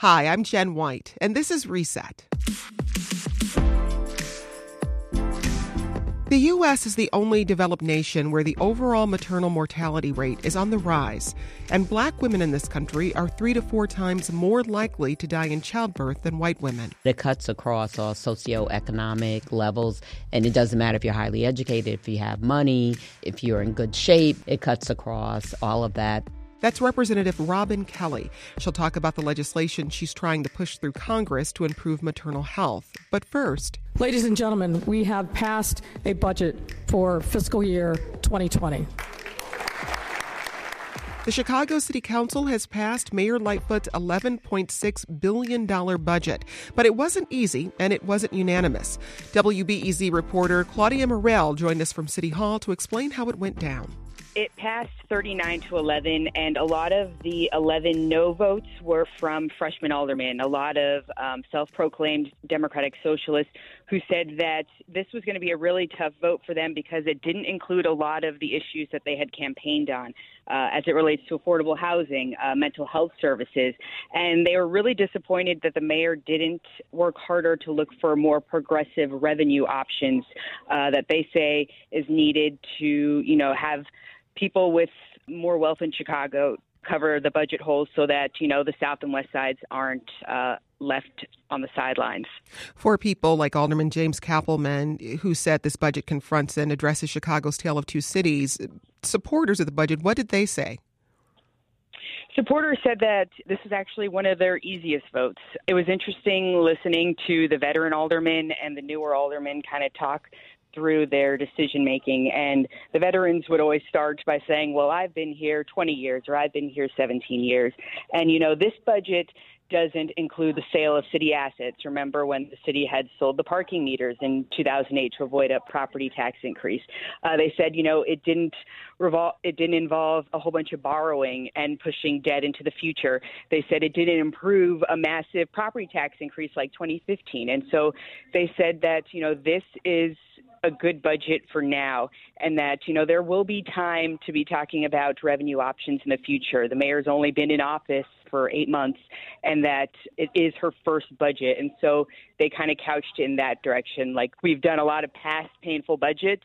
Hi, I'm Jen White, and this is Reset. The U.S. is the only developed nation where the overall maternal mortality rate is on the rise, and black women in this country are three to four times more likely to die in childbirth than white women. It cuts across all socioeconomic levels, and it doesn't matter if you're highly educated, if you have money, if you're in good shape, it cuts across all of that. That's Representative Robin Kelly. She'll talk about the legislation she's trying to push through Congress to improve maternal health. But first, ladies and gentlemen, we have passed a budget for fiscal year 2020. The Chicago City Council has passed Mayor Lightfoot's $11.6 billion budget, but it wasn't easy and it wasn't unanimous. WBEZ reporter Claudia Morell joined us from City Hall to explain how it went down. It passed 39 to 11, and a lot of the 11 no votes were from freshman aldermen, a lot of um, self proclaimed Democratic socialists who said that this was going to be a really tough vote for them because it didn't include a lot of the issues that they had campaigned on uh, as it relates to affordable housing, uh, mental health services. And they were really disappointed that the mayor didn't work harder to look for more progressive revenue options uh, that they say is needed to, you know, have people with more wealth in Chicago cover the budget holes so that you know the south and west sides aren't uh, left on the sidelines. For people like Alderman James Cappleman, who said this budget confronts and addresses Chicago's tale of two cities, supporters of the budget, what did they say? Supporters said that this is actually one of their easiest votes. It was interesting listening to the veteran aldermen and the newer aldermen kind of talk through their decision making. And the veterans would always start by saying, Well, I've been here 20 years or I've been here 17 years. And, you know, this budget doesn't include the sale of city assets. Remember when the city had sold the parking meters in 2008 to avoid a property tax increase? Uh, they said, you know, it didn't revol- it didn't involve a whole bunch of borrowing and pushing debt into the future. They said it didn't improve a massive property tax increase like 2015. And so they said that, you know, this is a good budget for now, and that you know there will be time to be talking about revenue options in the future. The mayor's only been in office for eight months, and that it is her first budget, and so they kind of couched in that direction. Like we've done a lot of past painful budgets.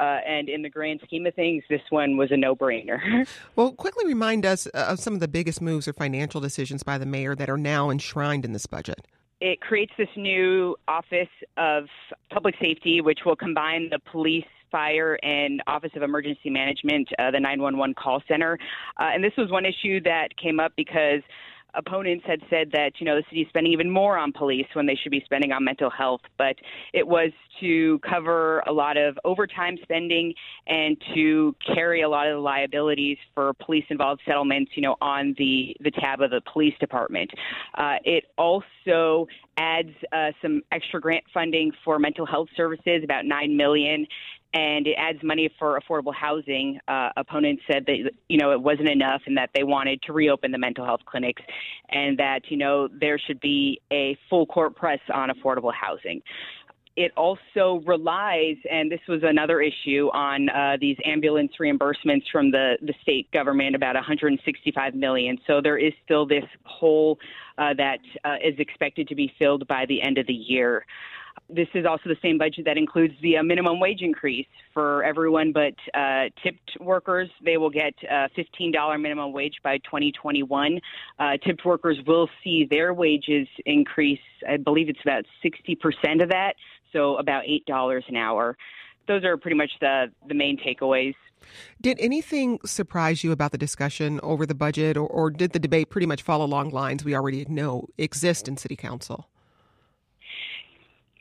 Uh, and in the grand scheme of things, this one was a no brainer. well, quickly remind us of some of the biggest moves or financial decisions by the mayor that are now enshrined in this budget it creates this new office of public safety, which will combine the police fire and Office of Emergency Management, uh, the 911 call center. Uh, and this was one issue that came up because opponents had said that you know the city is spending even more on police when they should be spending on mental health. But it was to cover a lot of overtime spending and to carry a lot of the liabilities for police involved settlements you know on the the tab of the police department. Uh, it also adds uh, some extra grant funding for mental health services about 9 million and it adds money for affordable housing. Uh, opponents said that you know it wasn't enough, and that they wanted to reopen the mental health clinics, and that you know there should be a full court press on affordable housing. It also relies, and this was another issue, on uh, these ambulance reimbursements from the, the state government, about 165 million. So there is still this hole uh, that uh, is expected to be filled by the end of the year. This is also the same budget that includes the uh, minimum wage increase for everyone but uh, tipped workers. They will get a $15 minimum wage by 2021. Uh, tipped workers will see their wages increase. I believe it's about 60% of that, so about $8 an hour. Those are pretty much the, the main takeaways. Did anything surprise you about the discussion over the budget, or, or did the debate pretty much follow along lines we already know exist in City Council?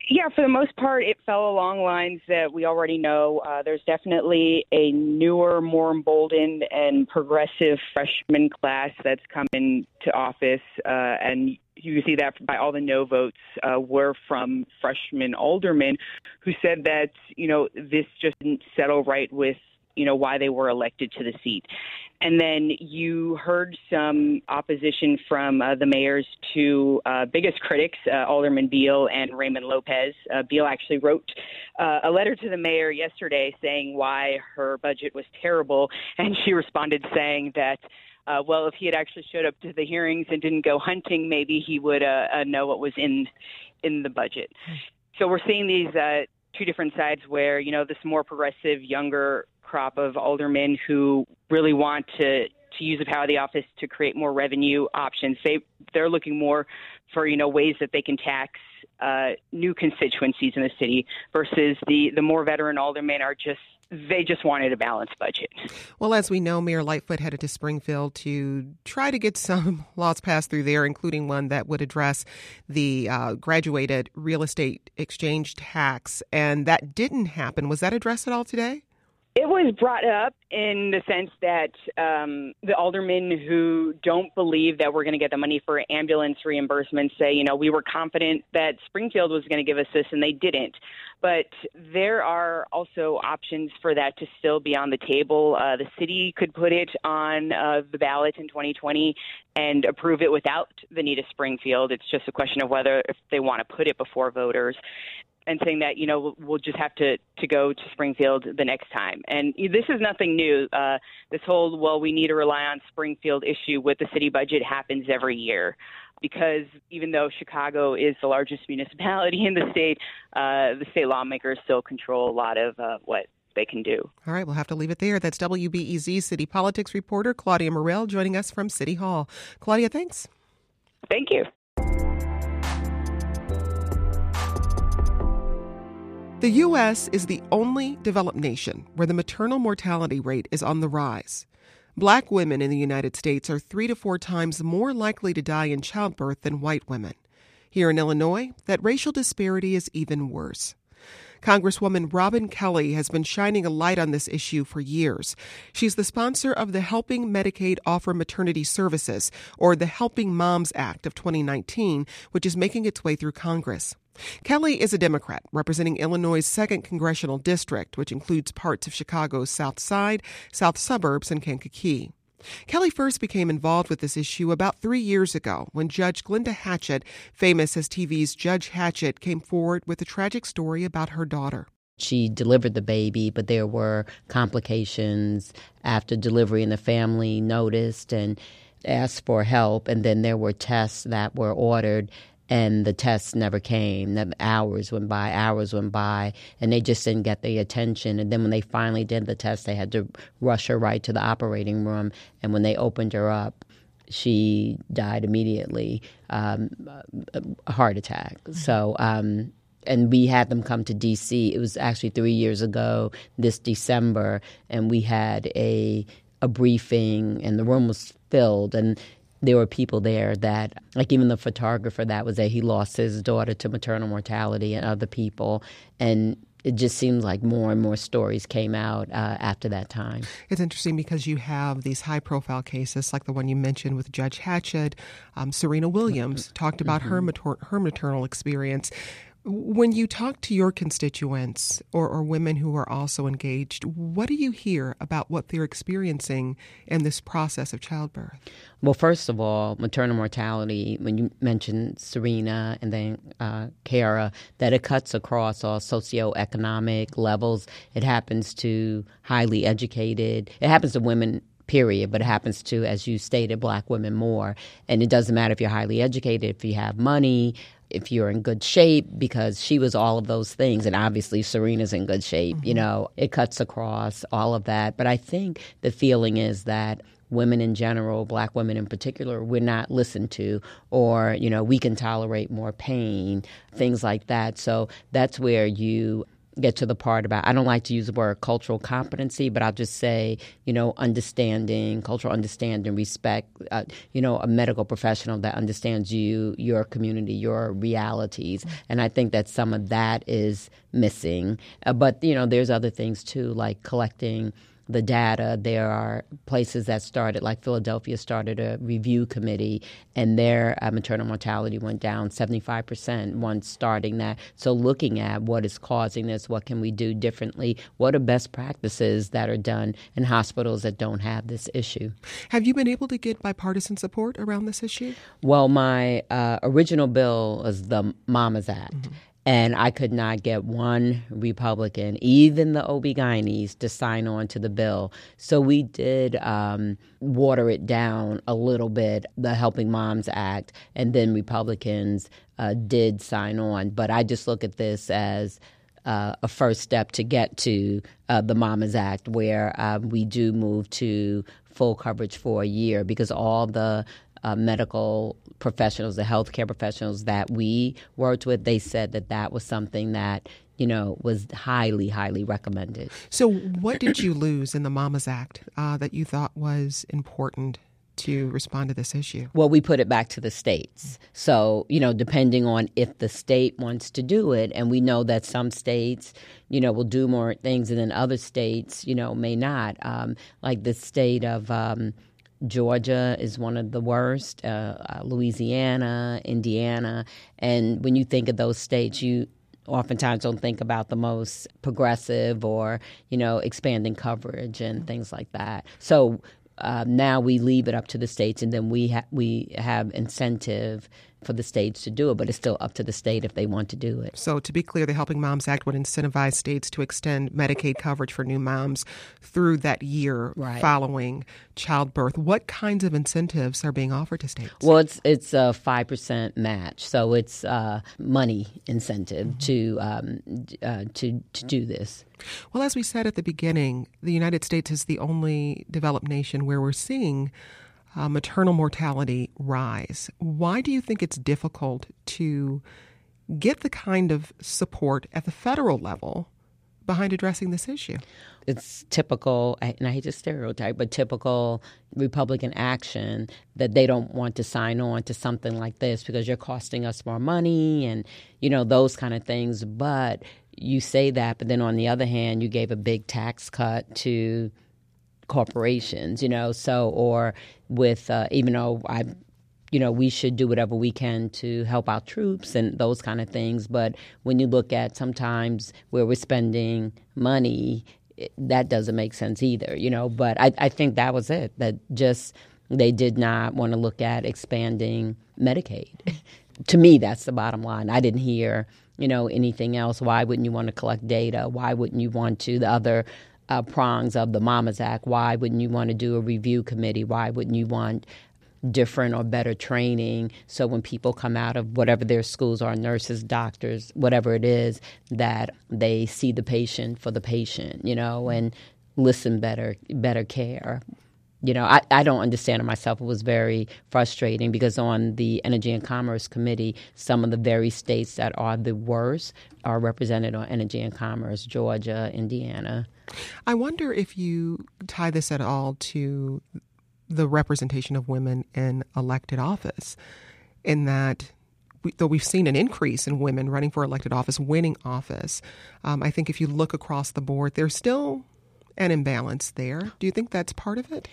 Yeah, for the most part, it fell along lines that we already know. Uh, there's definitely a newer, more emboldened, and progressive freshman class that's come into office, uh, and you see that by all the no votes uh, were from freshman aldermen who said that you know this just didn't settle right with you know why they were elected to the seat. And then you heard some opposition from uh, the mayor's two uh, biggest critics, uh, Alderman Beale and Raymond Lopez. Uh, Beale actually wrote uh, a letter to the mayor yesterday saying why her budget was terrible, and she responded saying that uh, well, if he had actually showed up to the hearings and didn't go hunting, maybe he would uh, know what was in in the budget. So we're seeing these two different sides where you know this more progressive, younger crop of aldermen who really want to to use the power of the office to create more revenue options. They they're looking more for you know ways that they can tax uh, new constituencies in the city versus the the more veteran aldermen are just they just wanted a balanced budget. Well, as we know, Mayor Lightfoot headed to Springfield to try to get some laws passed through there, including one that would address the uh, graduated real estate exchange tax, and that didn't happen. Was that addressed at all today? It was brought up in the sense that um, the aldermen who don't believe that we're going to get the money for ambulance reimbursements say, you know, we were confident that Springfield was going to give us this and they didn't. But there are also options for that to still be on the table. Uh, the city could put it on uh, the ballot in 2020 and approve it without the need of Springfield. It's just a question of whether if they want to put it before voters and saying that you know we'll just have to to go to Springfield the next time. And this is nothing new. Uh, this whole well, we need to rely on Springfield issue with the city budget happens every year. Because even though Chicago is the largest municipality in the state, uh, the state lawmakers still control a lot of uh, what they can do. All right, we'll have to leave it there. That's WBEZ City Politics reporter Claudia Morell joining us from City Hall. Claudia, thanks. Thank you. The U.S. is the only developed nation where the maternal mortality rate is on the rise. Black women in the United States are three to four times more likely to die in childbirth than white women. Here in Illinois, that racial disparity is even worse. Congresswoman Robin Kelly has been shining a light on this issue for years. She's the sponsor of the Helping Medicaid Offer Maternity Services, or the Helping Moms Act of 2019, which is making its way through Congress. Kelly is a Democrat representing Illinois' 2nd Congressional District, which includes parts of Chicago's South Side, South Suburbs, and Kankakee. Kelly first became involved with this issue about three years ago when Judge Glenda Hatchett, famous as TV's Judge Hatchett, came forward with a tragic story about her daughter. She delivered the baby, but there were complications after delivery, and the family noticed and asked for help. And then there were tests that were ordered and the tests never came. The hours went by, hours went by, and they just didn't get the attention. And then when they finally did the test, they had to rush her right to the operating room. And when they opened her up, she died immediately, um, a heart attack. So, um, and we had them come to DC. It was actually three years ago this December, and we had a a briefing, and the room was filled, and there were people there that, like even the photographer that was there, he lost his daughter to maternal mortality and other people. And it just seems like more and more stories came out uh, after that time. It's interesting because you have these high profile cases like the one you mentioned with Judge Hatchett. Um, Serena Williams mm-hmm. talked about mm-hmm. her, mater- her maternal experience. When you talk to your constituents or, or, women who are also engaged, what do you hear about what they're experiencing in this process of childbirth? Well, first of all, maternal mortality, when you mentioned Serena and then uh, Kara, that it cuts across all socioeconomic levels. It happens to highly educated, it happens to women period, but it happens to, as you stated, black women more. And it doesn't matter if you're highly educated, if you have money, if you're in good shape, because she was all of those things. And obviously, Serena's in good shape. Mm-hmm. You know, it cuts across all of that. But I think the feeling is that women in general, black women in particular, we're not listened to, or, you know, we can tolerate more pain, things like that. So that's where you get to the part about I don't like to use the word cultural competency, but I'll just say you know understanding, cultural understanding, respect. Uh, you know, a medical professional that understands you, your community, your realities, and I think that some of that is missing. Uh, but you know, there's other things too, like collecting the data. There are places that started, like Philadelphia started a review committee, and their uh, maternal mortality went down 75% once starting that. So, looking at what is causing this, what can we do differently, what are best practices that are done in hospitals that don't have this issue. Have you been able to get bipartisan support around this issue? Well, my uh, original bill was the MOMMA's Act. Mm-hmm and I could not get one Republican, even the OB-GYNs, to sign on to the bill. So we did um, water it down a little bit, the Helping Moms Act, and then Republicans uh, did sign on. But I just look at this as uh, a first step to get to uh, the MOMMA's Act, where um, we do move to full coverage for a year because all the uh, medical professionals, the healthcare professionals that we worked with, they said that that was something that you know was highly, highly recommended. So, what did you lose in the MOMMA's Act uh, that you thought was important? To respond to this issue? Well, we put it back to the states. So, you know, depending on if the state wants to do it, and we know that some states, you know, will do more things and then other states, you know, may not. Um, like the state of um, Georgia is one of the worst, uh, uh, Louisiana, Indiana. And when you think of those states, you oftentimes don't think about the most progressive or, you know, expanding coverage and things like that. So uh, now we leave it up to the states, and then we ha- we have incentive for the states to do it, but it's still up to the state if they want to do it. So, to be clear, the Helping Moms Act would incentivize states to extend Medicaid coverage for new moms through that year right. following childbirth. What kinds of incentives are being offered to states? Well, it's it's a five percent match, so it's uh, money incentive mm-hmm. to um, uh, to to do this. Well, as we said at the beginning, the United States is the only developed nation where we're seeing uh, maternal mortality rise. Why do you think it's difficult to get the kind of support at the federal level behind addressing this issue? It's typical, and I hate to stereotype, but typical Republican action that they don't want to sign on to something like this because you're costing us more money and, you know, those kind of things. But you say that, but then on the other hand, you gave a big tax cut to corporations, you know, so, or with, uh, even though I, you know, we should do whatever we can to help our troops and those kind of things. But when you look at sometimes where we're spending money, that doesn't make sense either, you know. But I, I think that was it, that just they did not want to look at expanding Medicaid. to me, that's the bottom line. I didn't hear, you know, anything else. Why wouldn't you want to collect data? Why wouldn't you want to? The other uh, prongs of the MOMMA's Act. Why wouldn't you want to do a review committee? Why wouldn't you want different or better training so when people come out of whatever their schools are nurses doctors whatever it is that they see the patient for the patient you know and listen better better care you know, I, I don't understand it myself. It was very frustrating because on the Energy and Commerce Committee, some of the very states that are the worst are represented on Energy and Commerce Georgia, Indiana. I wonder if you tie this at all to the representation of women in elected office, in that though we've seen an increase in women running for elected office, winning office, um, I think if you look across the board, there's still an imbalance there. Do you think that's part of it?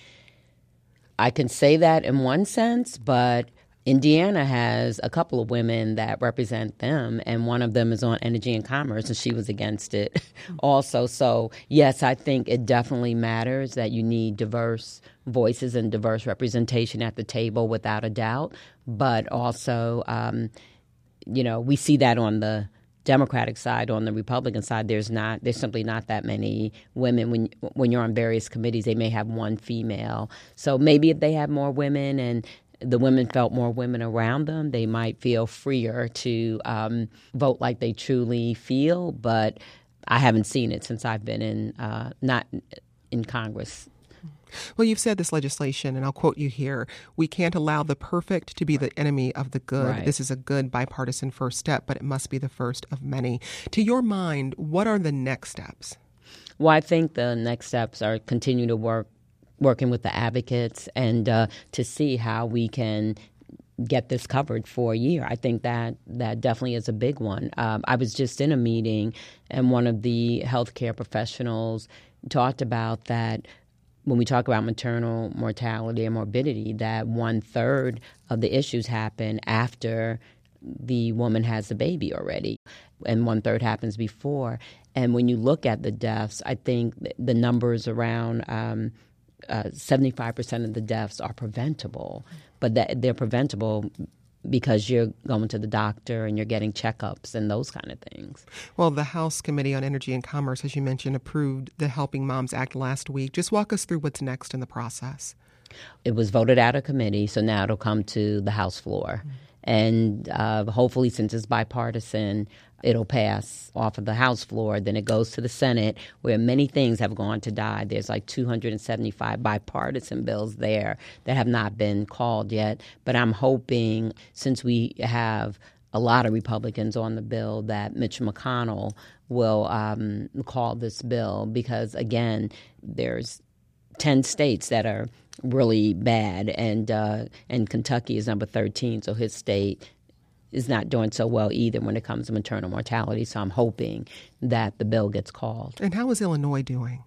I can say that in one sense, but Indiana has a couple of women that represent them, and one of them is on Energy and Commerce, and she was against it also. So, yes, I think it definitely matters that you need diverse voices and diverse representation at the table without a doubt. But also, um, you know, we see that on the Democratic side, on the Republican side, there's not there's simply not that many women. When when you're on various committees, they may have one female. So maybe if they had more women and the women felt more women around them, they might feel freer to um, vote like they truly feel. But I haven't seen it since I've been in uh, not in Congress well, you've said this legislation, and I'll quote you here we can't allow the perfect to be the enemy of the good. Right. This is a good bipartisan first step, but it must be the first of many. To your mind, what are the next steps? Well, I think the next steps are continue to work working with the advocates and uh, to see how we can get this covered for a year. I think that that definitely is a big one. Um, I was just in a meeting, and one of the healthcare professionals talked about that when we talk about maternal mortality and morbidity, that one third of the issues happen after the woman has the baby already, and one third happens before. And when you look at the deaths, I think the numbers around um, uh, 75% of the deaths are preventable, but that they're preventable because you're going to the doctor and you're getting checkups and those kind of things. Well, the House Committee on Energy and Commerce, as you mentioned, approved the Helping Moms Act last week. Just walk us through what's next in the process. It was voted out of committee, so now it'll come to the House floor. Mm-hmm. And uh, hopefully, since it's bipartisan, it'll pass off of the House floor. Then it goes to the Senate, where many things have gone to die. There's like 275 bipartisan bills there that have not been called yet. But I'm hoping, since we have a lot of Republicans on the bill, that Mitch McConnell will um, call this bill because, again, there's 10 states that are really bad, and uh, and Kentucky is number 13, so his state is not doing so well either when it comes to maternal mortality. So I'm hoping that the bill gets called. And how is Illinois doing?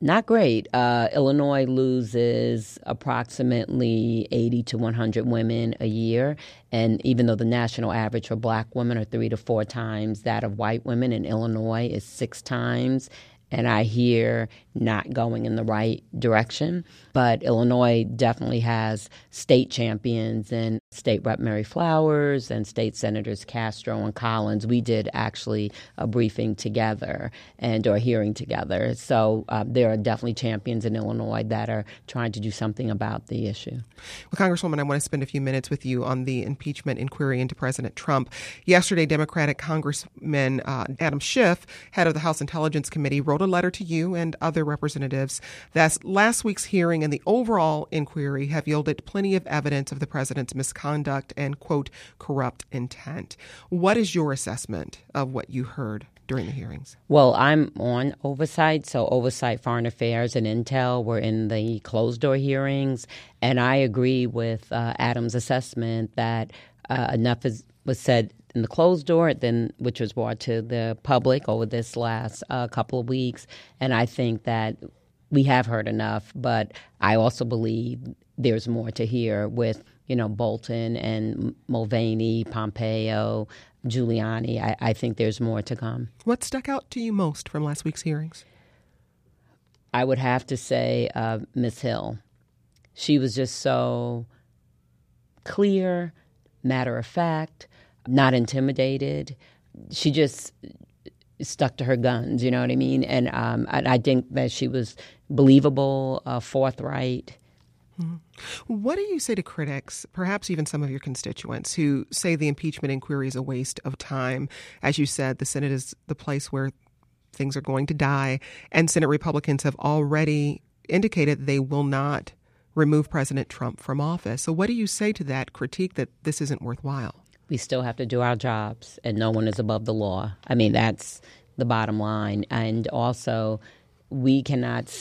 Not great. Uh, Illinois loses approximately 80 to 100 women a year. And even though the national average for black women are three to four times that of white women, in Illinois is six times and I hear not going in the right direction. But Illinois definitely has state champions and State Rep Mary Flowers and State Senators Castro and Collins. We did actually a briefing together and or hearing together. So uh, there are definitely champions in Illinois that are trying to do something about the issue. Well, Congresswoman, I want to spend a few minutes with you on the impeachment inquiry into President Trump. Yesterday, Democratic Congressman uh, Adam Schiff, head of the House Intelligence Committee, wrote a letter to you and other representatives that last week's hearing and the overall inquiry have yielded plenty of evidence of the president's misconduct and, quote, corrupt intent. What is your assessment of what you heard? during the hearings? Well, I'm on oversight, so oversight, foreign affairs, and intel were in the closed door hearings, and I agree with uh, Adam's assessment that uh, enough is, was said in the closed door, then which was brought to the public over this last uh, couple of weeks. And I think that we have heard enough, but I also believe there's more to hear with you know Bolton and Mulvaney, Pompeo, Giuliani. I, I think there's more to come. What stuck out to you most from last week's hearings? I would have to say uh, Miss Hill. She was just so clear, matter of fact not intimidated. She just stuck to her guns, you know what I mean? And um, I, I, think that she was believable, uh, forthright. Mm-hmm. What do you say to critics, perhaps even some of your constituents, who say the impeachment inquiry is a waste of time? As you said, the Senate is the place where things are going to die, and Senate Republicans have already indicated they will not remove President Trump from office. So, what do you say to that critique that this isn't worthwhile? We still have to do our jobs, and no one is above the law. I mean, that's the bottom line. And also, we cannot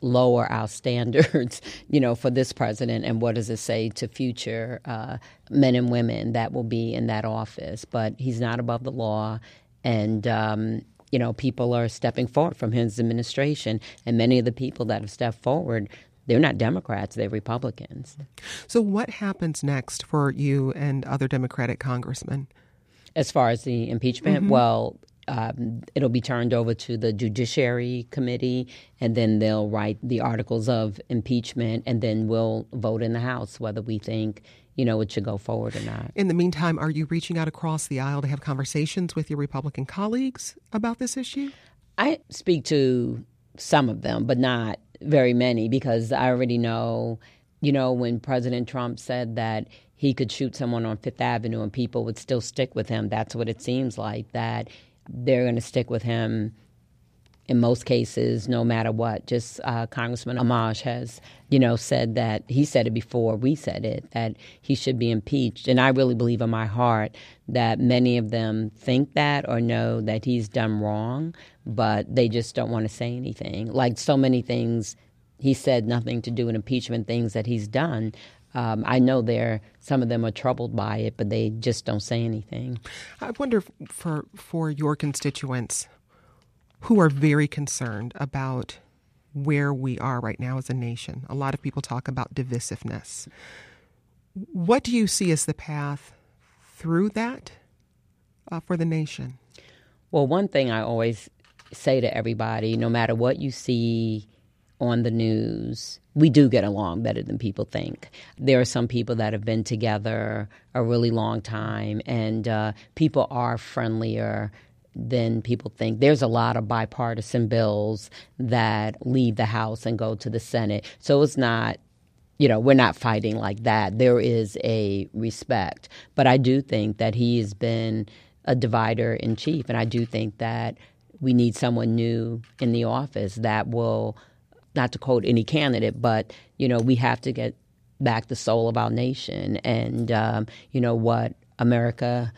lower our standards, you know, for this president. And what does it say to future uh, men and women that will be in that office? But he's not above the law, and um, you know, people are stepping forward from his administration, and many of the people that have stepped forward they're not Democrats, they're Republicans. So, what happens next for you and other Democratic congressmen? As far as the impeachment, mm-hmm. well, um, it'll be turned over to the Judiciary Committee, and then they'll write the articles of impeachment, and then we'll vote in the House whether we think you know it should go forward or not. In the meantime, are you reaching out across the aisle to have conversations with your Republican colleagues about this issue? I speak to some of them, but not very many because I already know, you know, when President Trump said that he could shoot someone on Fifth Avenue and people would still stick with him, that's what it seems like, that they're going to stick with him in most cases, no matter what. Just uh, Congressman Amash has, you know, said that he said it before we said it that he should be impeached, and I really believe in my heart that many of them think that or know that he's done wrong, but they just don't want to say anything. Like so many things, he said nothing to do with impeachment things that he's done. Um, I know there some of them are troubled by it, but they just don't say anything. I wonder for for your constituents who are very concerned about where we are right now as a nation. A lot of people talk about divisiveness. What do you see as the path through that uh, for the nation? Well, one thing I always say to everybody no matter what you see on the news, we do get along better than people think. There are some people that have been together a really long time, and uh, people are friendlier than people think. There's a lot of bipartisan bills that leave the House and go to the Senate. So it's not, you know, we're not fighting like that. There is a respect. But I do think that he has been a divider in chief. And I do think that we need someone new in the office that will, not to quote any candidate, but, you know, we have to get back the soul of our nation and, um, you know, what America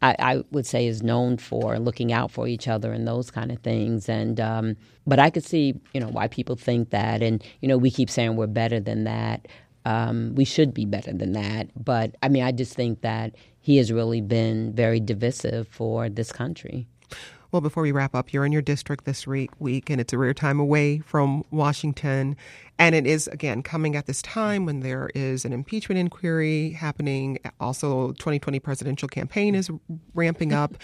I, I, would say is known for looking out for each other and those kind of things. And um, but I could see you know why people think that, and you know we keep saying we're better than that. Um, we should be better than that. But I mean, I just think that he has really been very divisive for this country. Well, before we wrap up, you're in your district this week, and it's a rare time away from Washington. And it is, again, coming at this time when there is an impeachment inquiry happening. Also, 2020 presidential campaign is ramping up.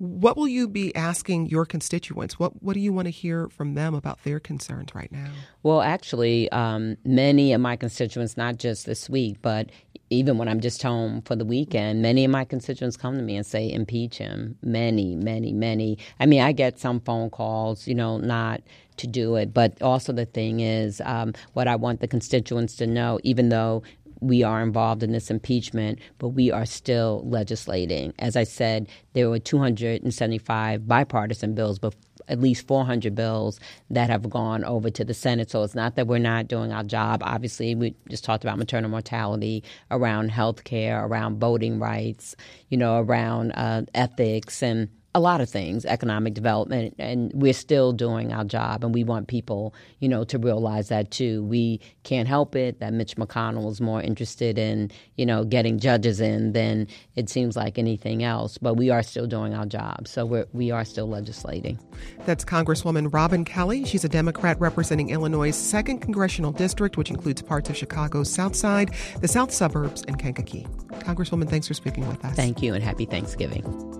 What will you be asking your constituents? What What do you want to hear from them about their concerns right now? Well, actually, um, many of my constituents, not just this week, but even when I'm just home for the weekend, many of my constituents come to me and say, impeach him. Many, many, many. I mean, I get some phone calls, you know, not to do it, but also the thing is, um, what I want the constituents to know, even though we are involved in this impeachment, but we are still legislating. As I said, there were 275 bipartisan bills, but at least 400 bills that have gone over to the Senate. So it's not that we're not doing our job. Obviously, we just talked about maternal mortality, around health care, around voting rights, you know, around uh, ethics and a lot of things, economic development, and we're still doing our job. And we want people, you know, to realize that too. We can't help it that Mitch McConnell is more interested in, you know, getting judges in than it seems like anything else. But we are still doing our job, so we're we are still legislating. That's Congresswoman Robin Kelly. She's a Democrat representing Illinois' second congressional district, which includes parts of Chicago's South Side, the South Suburbs, and Kankakee. Congresswoman, thanks for speaking with us. Thank you, and happy Thanksgiving.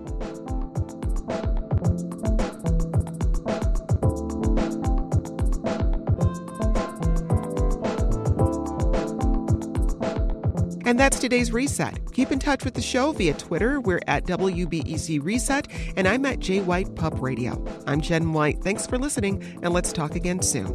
That's today's reset. Keep in touch with the show via Twitter. We're at WBEZ Reset, and I'm at J White Pup Radio. I'm Jen White. Thanks for listening, and let's talk again soon.